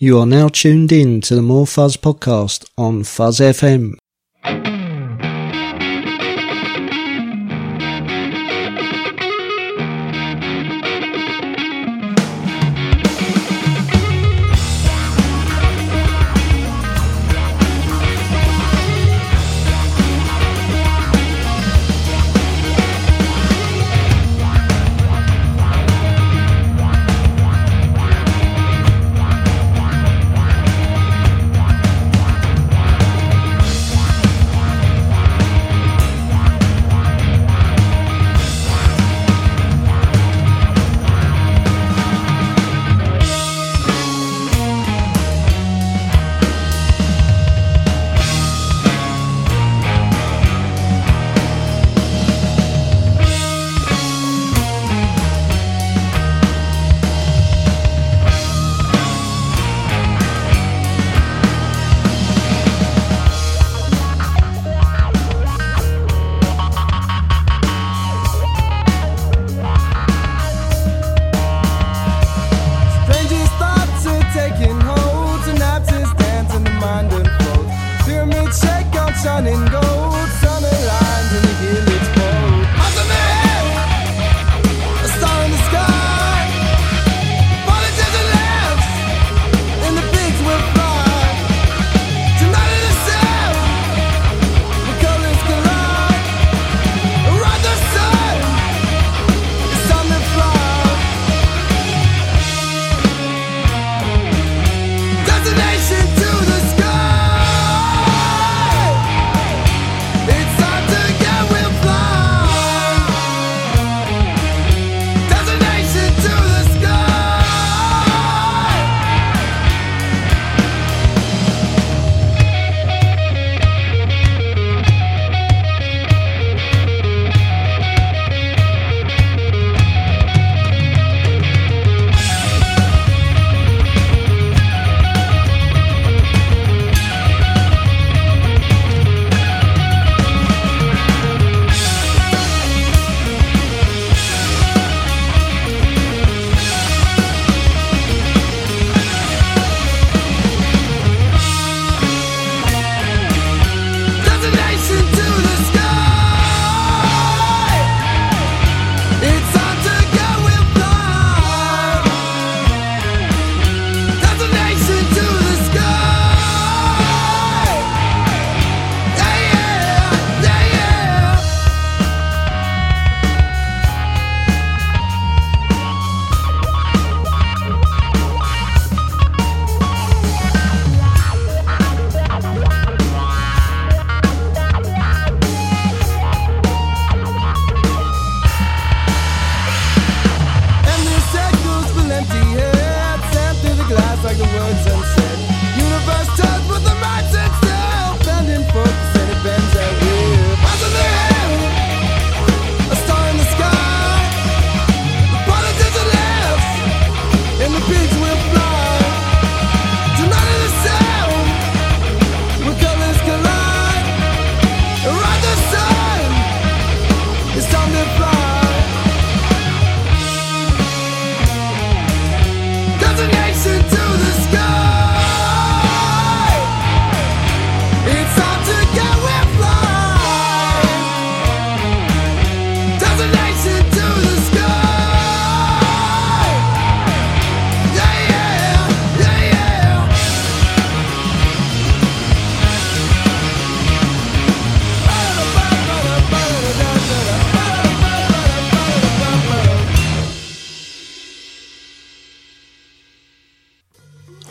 You are now tuned in to the More Fuzz podcast on Fuzz FM.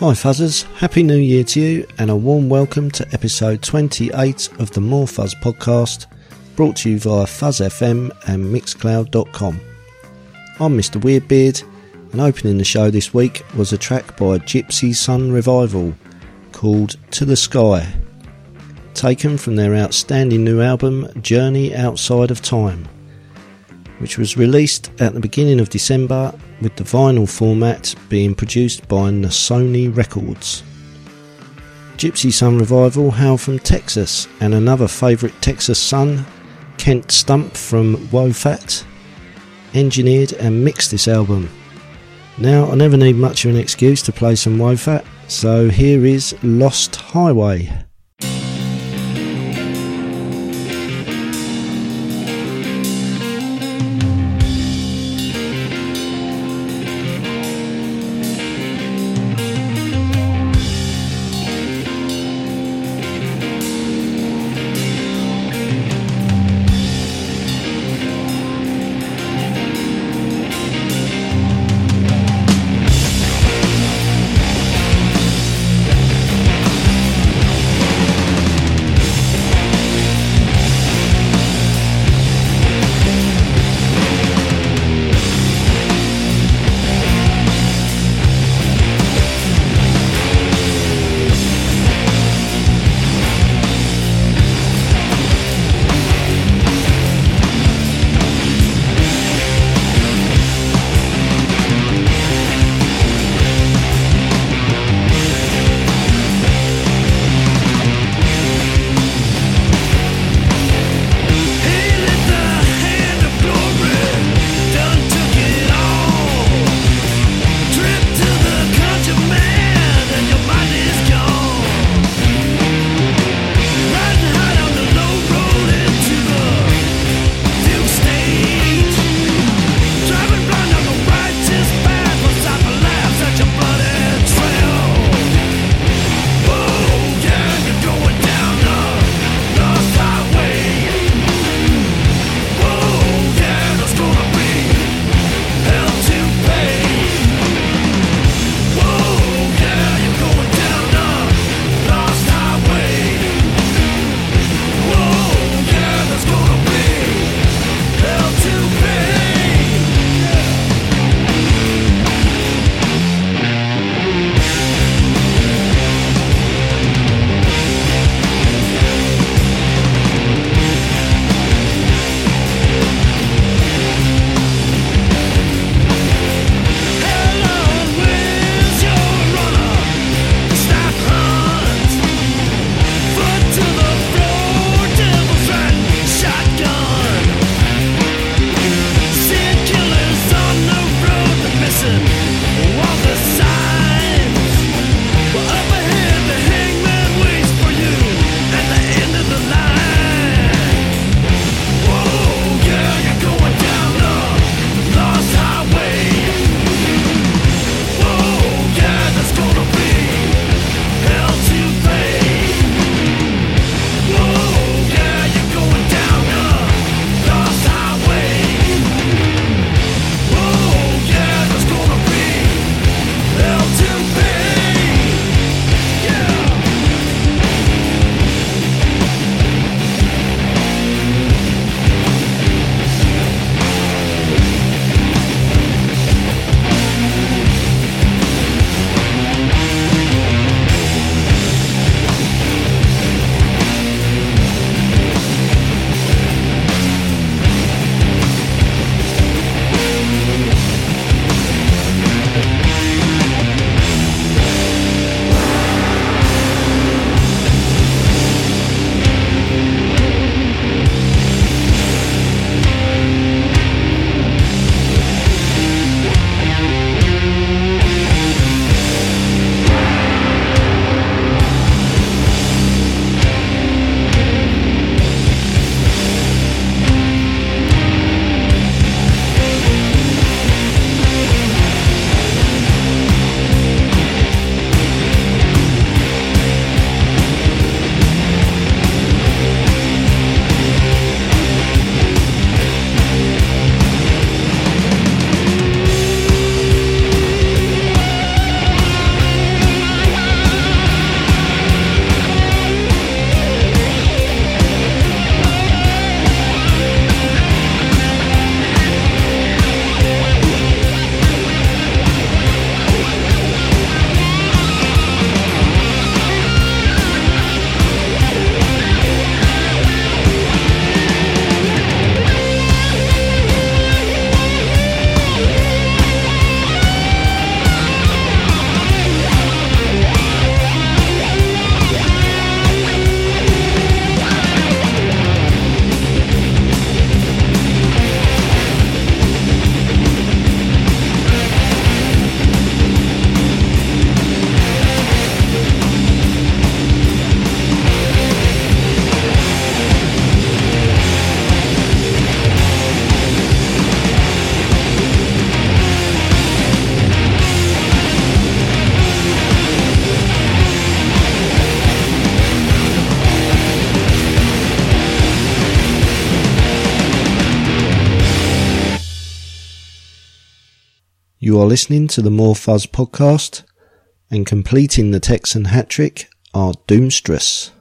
Hi Fuzzers, Happy New Year to you and a warm welcome to episode 28 of the More Fuzz podcast brought to you via Fuzz FM and Mixcloud.com. I'm Mr. Weirdbeard and opening the show this week was a track by Gypsy Sun Revival called To the Sky, taken from their outstanding new album Journey Outside of Time. which was released at the beginning of December with the vinyl format being produced by Nasoni Records. Gypsy Sun Revival hail from Texas and another favourite Texas son, Kent Stump from Wo Fat, engineered and mixed this album. Now, I never need much of an excuse to play some Wo Fat, So here is Lost Highway. You are listening to the More Fuzz podcast, and completing the Texan hat trick are Doomstress.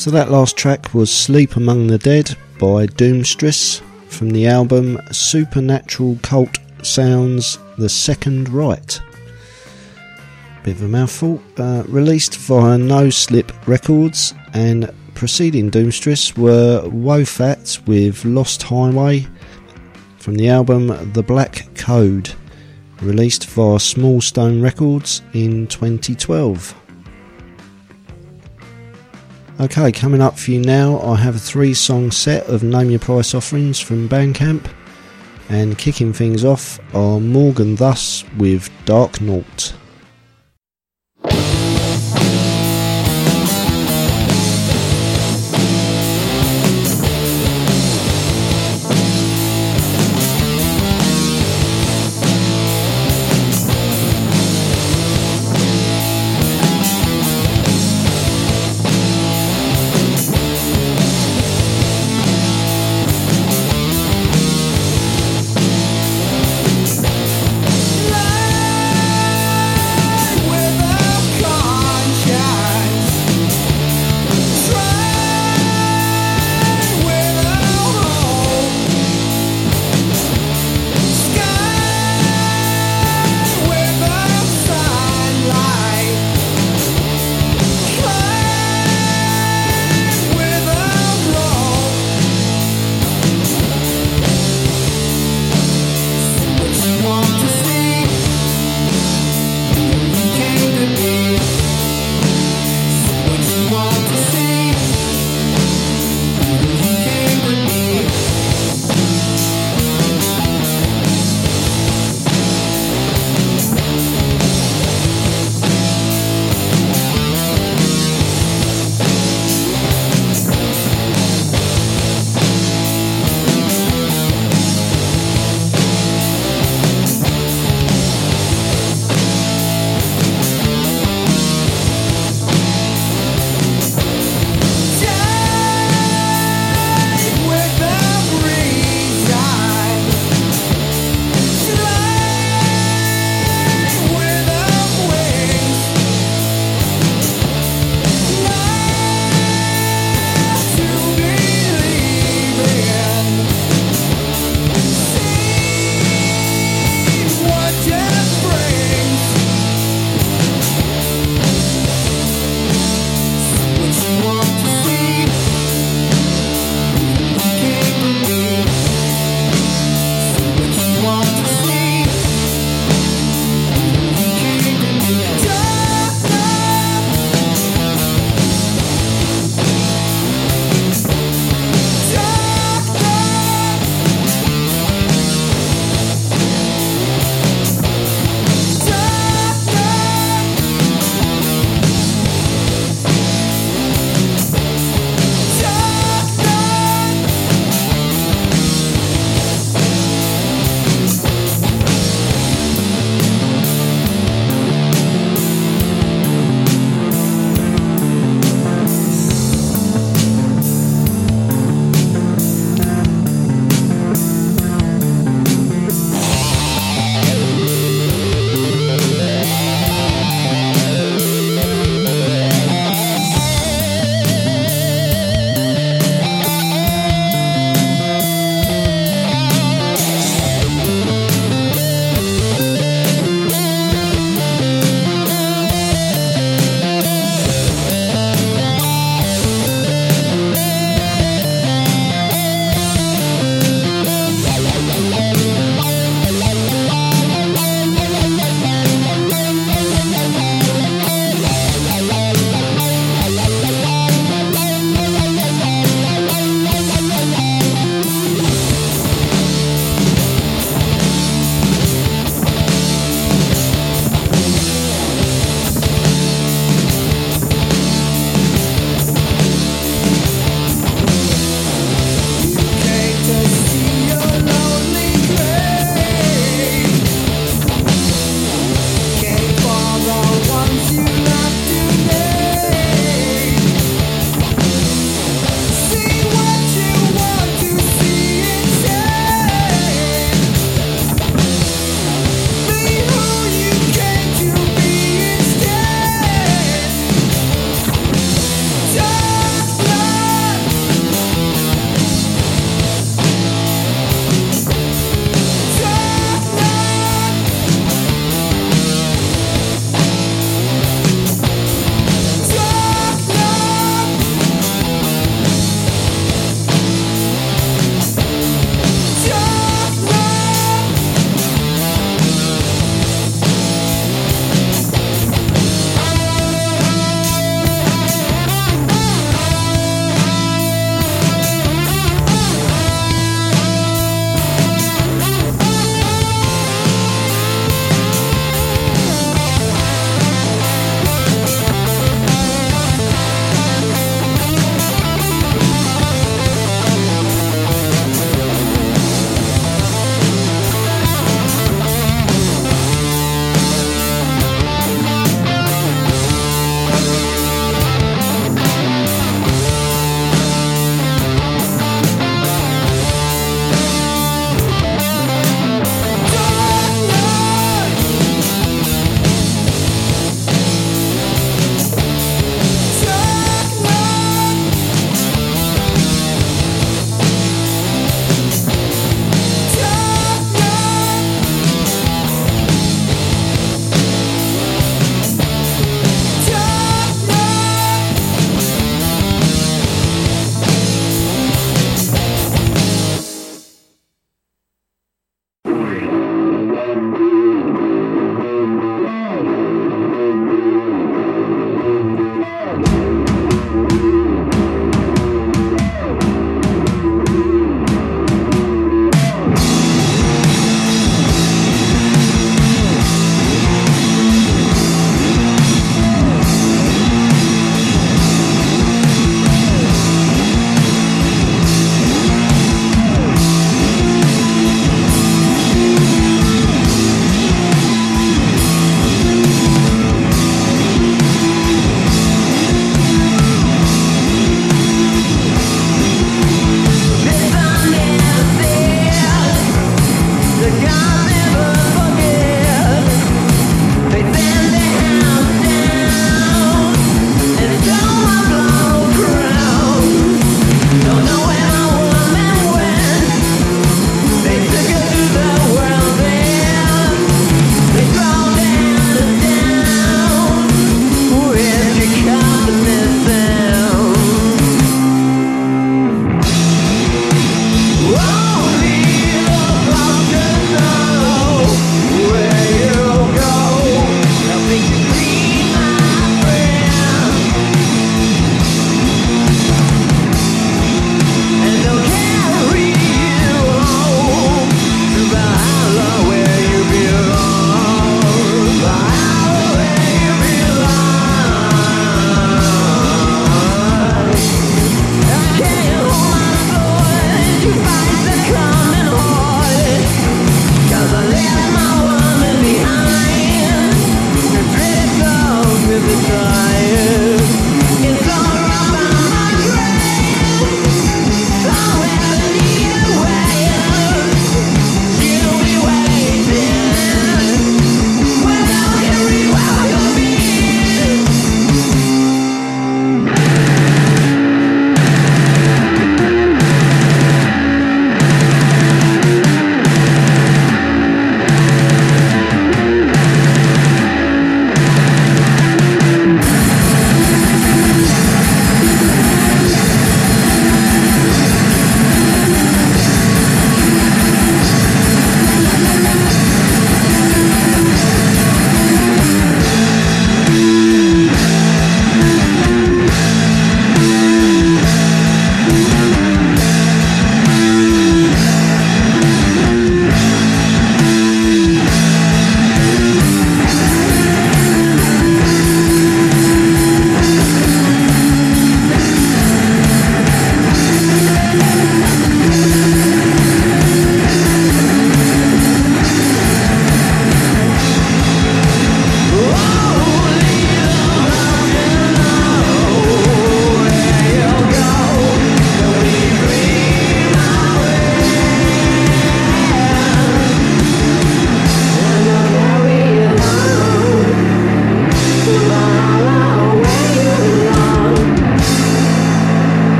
So that last track was Sleep Among the Dead by Doomstress from the album Supernatural Cult Sounds The Second Rite. Bit of a mouthful. Uh, released via No Slip Records and preceding Doomstress were Wo Fat with Lost Highway from the album The Black Code, released via Small Stone Records in 2012. Okay, coming up for you now, I have a three song set of Name Your Price offerings from Bandcamp. And kicking things off are Morgan Thus with Dark Naught.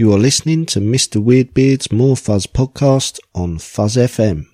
You are listening to Mr. Weirdbeard's More Fuzz podcast on Fuzz FM.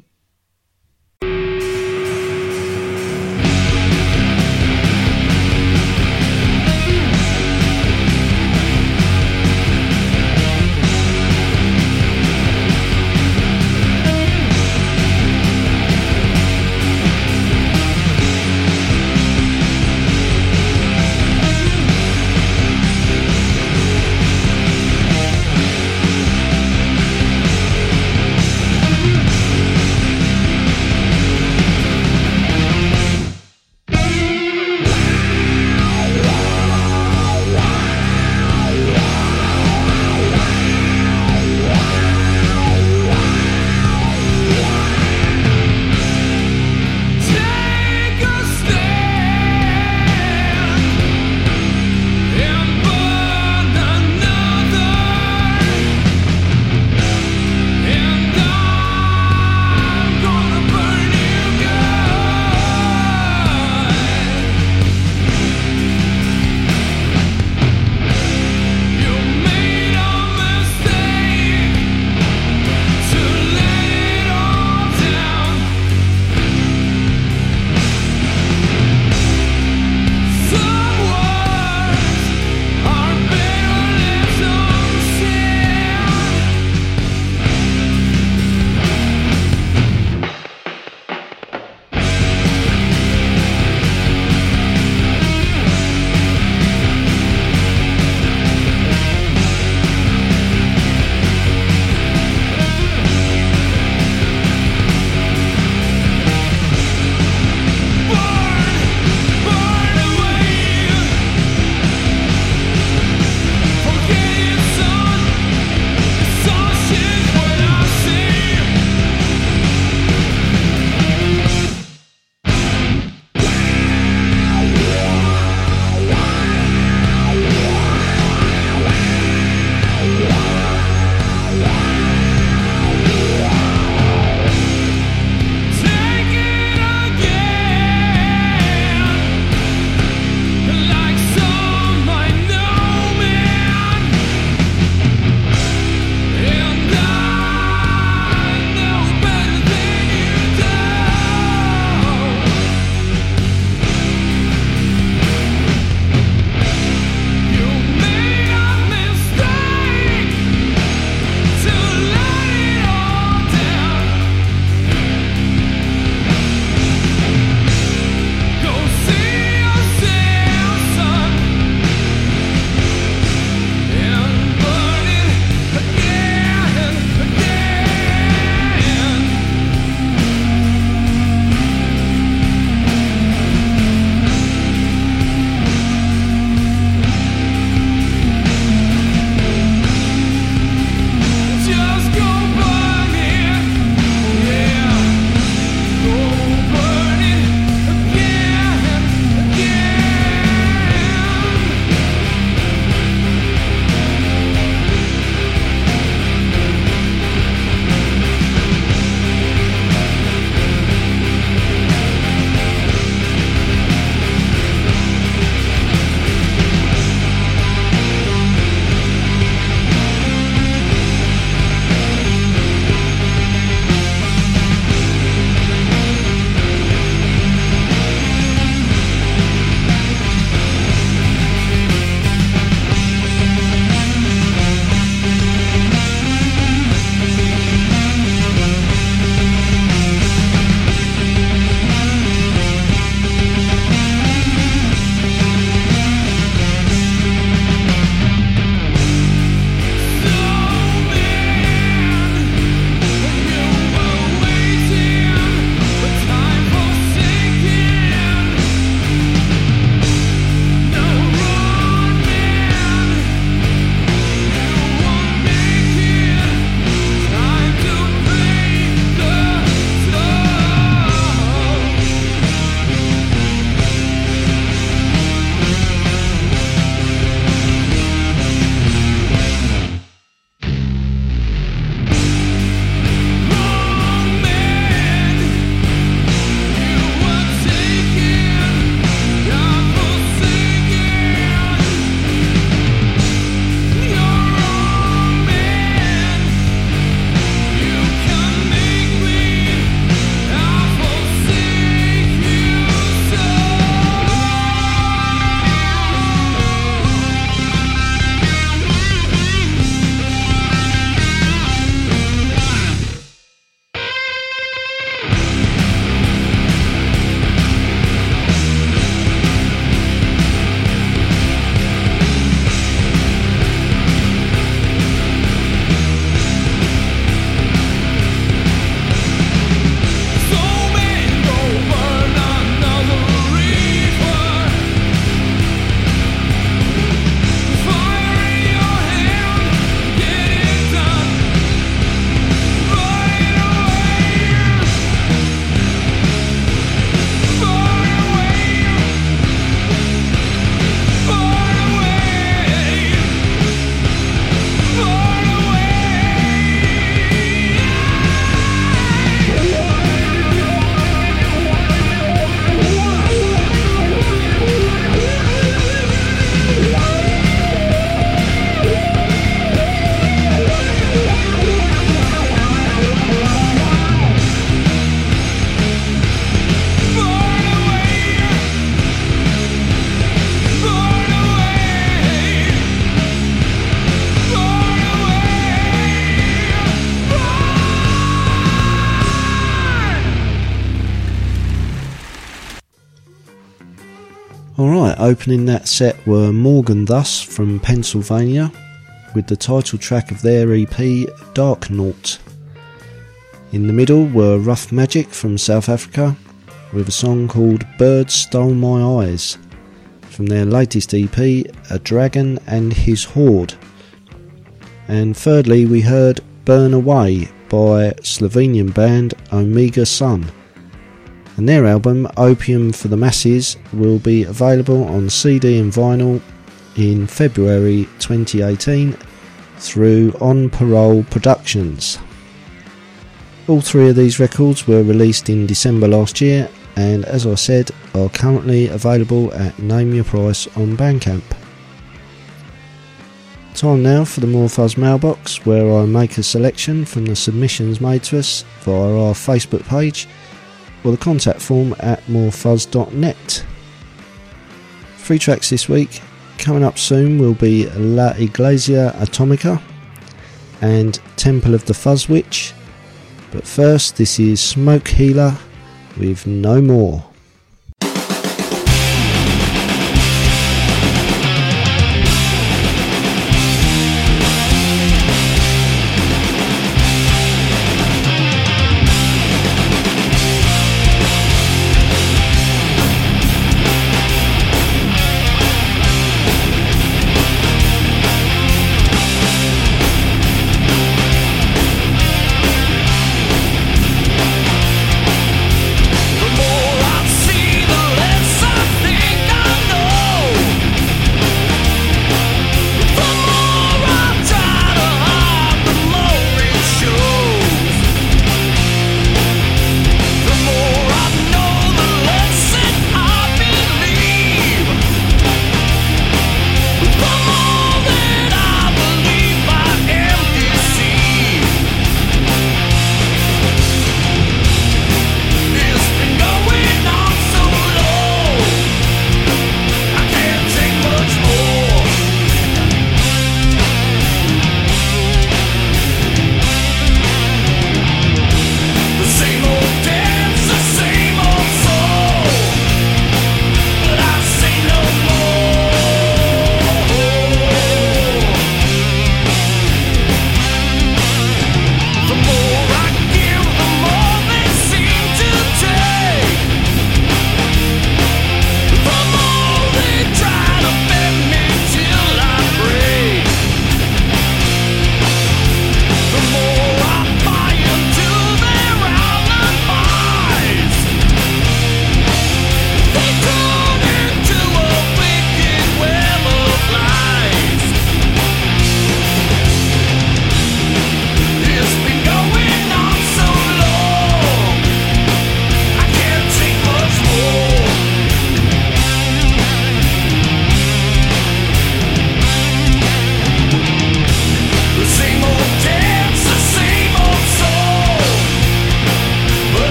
Opening that set were Morgan Thus from Pennsylvania with the title track of their EP Dark Naught. In the middle were Rough Magic from South Africa with a song called Birds Stole My Eyes from their latest EP A Dragon and His Horde. And thirdly, we heard Burn Away by Slovenian band Omega Sun and their album Opium for the Masses will be available on CD and vinyl in February 2018 through On Parole Productions. All three of these records were released in December last year and as I said are currently available at Name Your Price on Bandcamp. Time now for the More Fuzz mailbox where I make a selection from the submissions made to us via our Facebook page or the contact form at morefuzz.net. Three tracks this week. Coming up soon will be La Iglesia Atomica and Temple of the Fuzz Witch. But first, this is Smoke Healer with No More.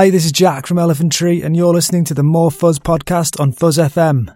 Hi, this is Jack from Elephant Tree, and you're listening to the More Fuzz podcast on Fuzz FM.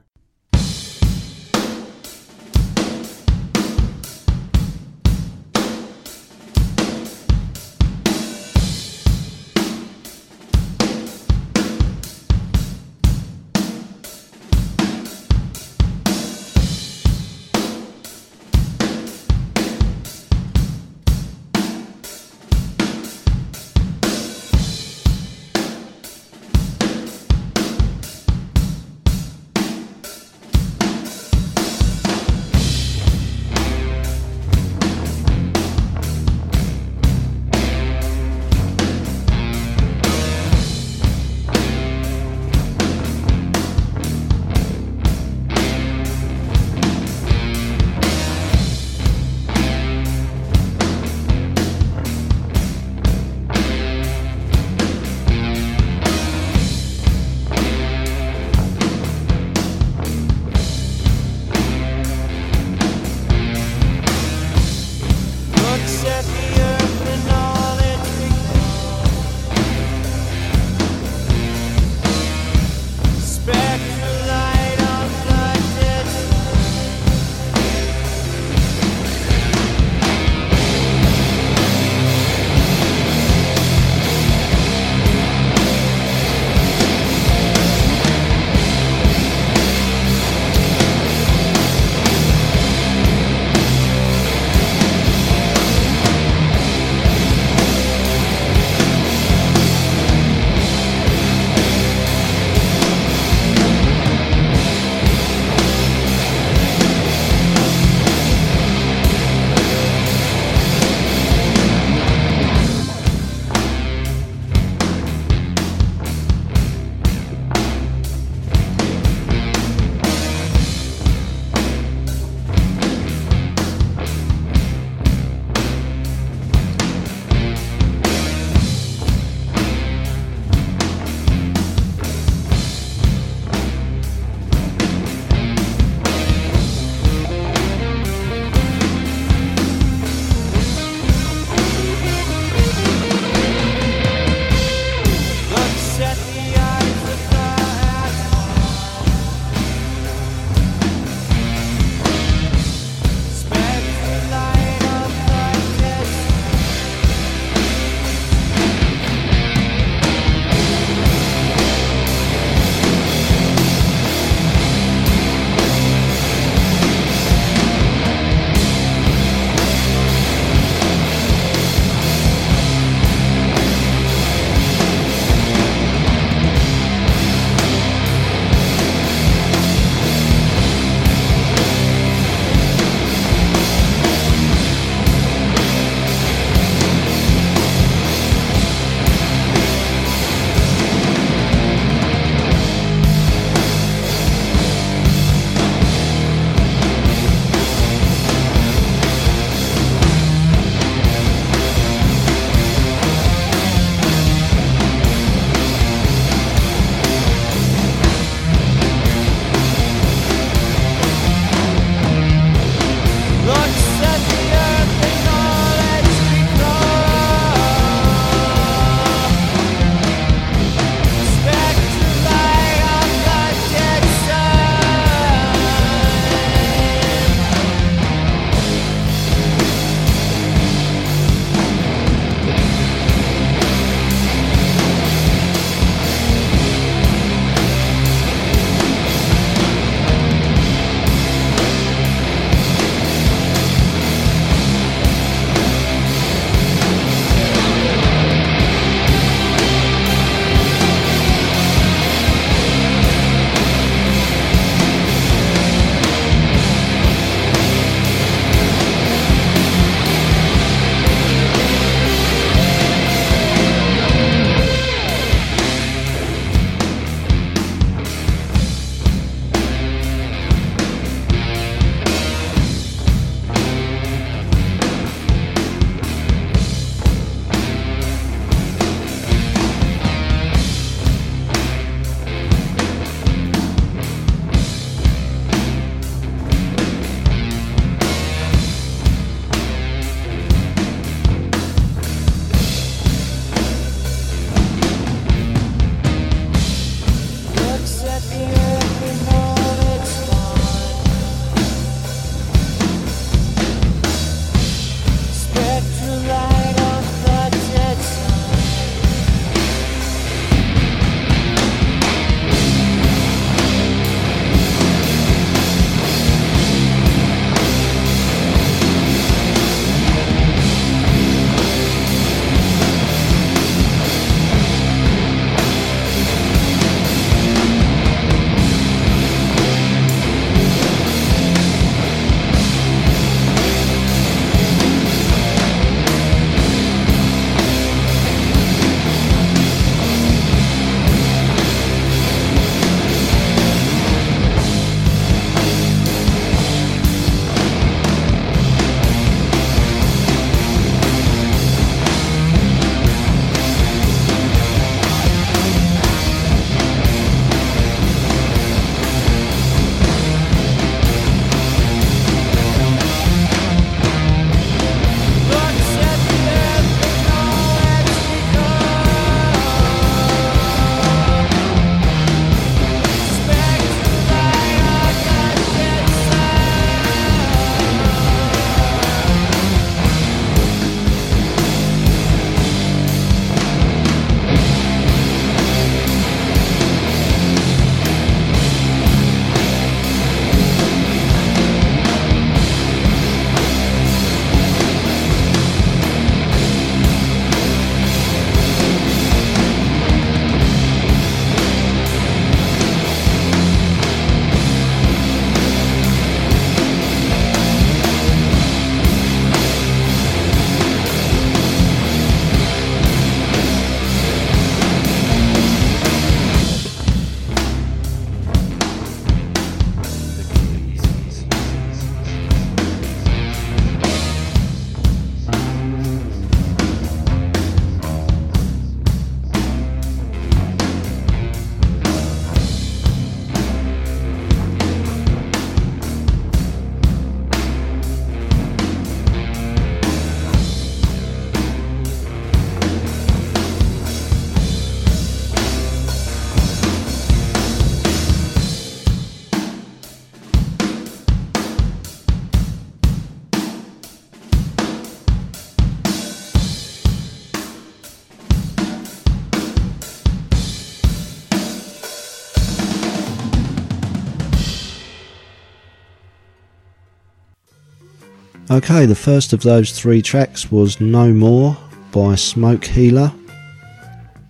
Okay, the first of those three tracks was No More by Smoke Healer,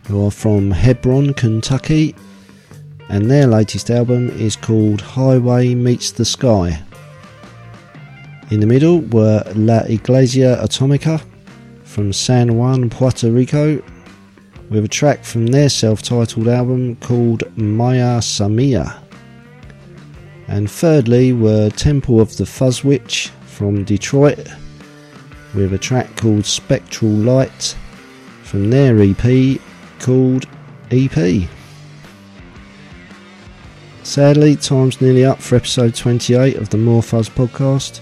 who are from Hebron, Kentucky, and their latest album is called Highway Meets the Sky. In the middle were La Iglesia Atomica from San Juan, Puerto Rico, with a track from their self titled album called Maya Samia. And thirdly were Temple of the Fuzz Witch from Detroit with a track called Spectral Light from their EP called EP. Sadly, time's nearly up for episode 28 of the More Fuzz podcast,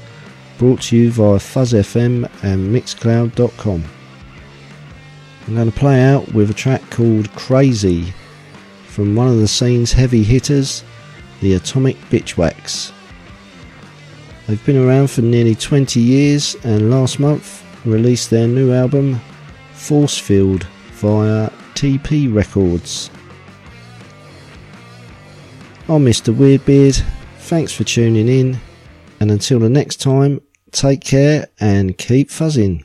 brought to you via Fuzz FM and Mixcloud.com. I'm going to play out with a track called Crazy from one of the scene's heavy hitters, the Atomic Bitchwax. They've been around for nearly 20 years and last month released their new album Forcefield via Tee Pee Records. I'm Mr. Weirdbeard, thanks for tuning in, and until the next time, take care and keep fuzzing.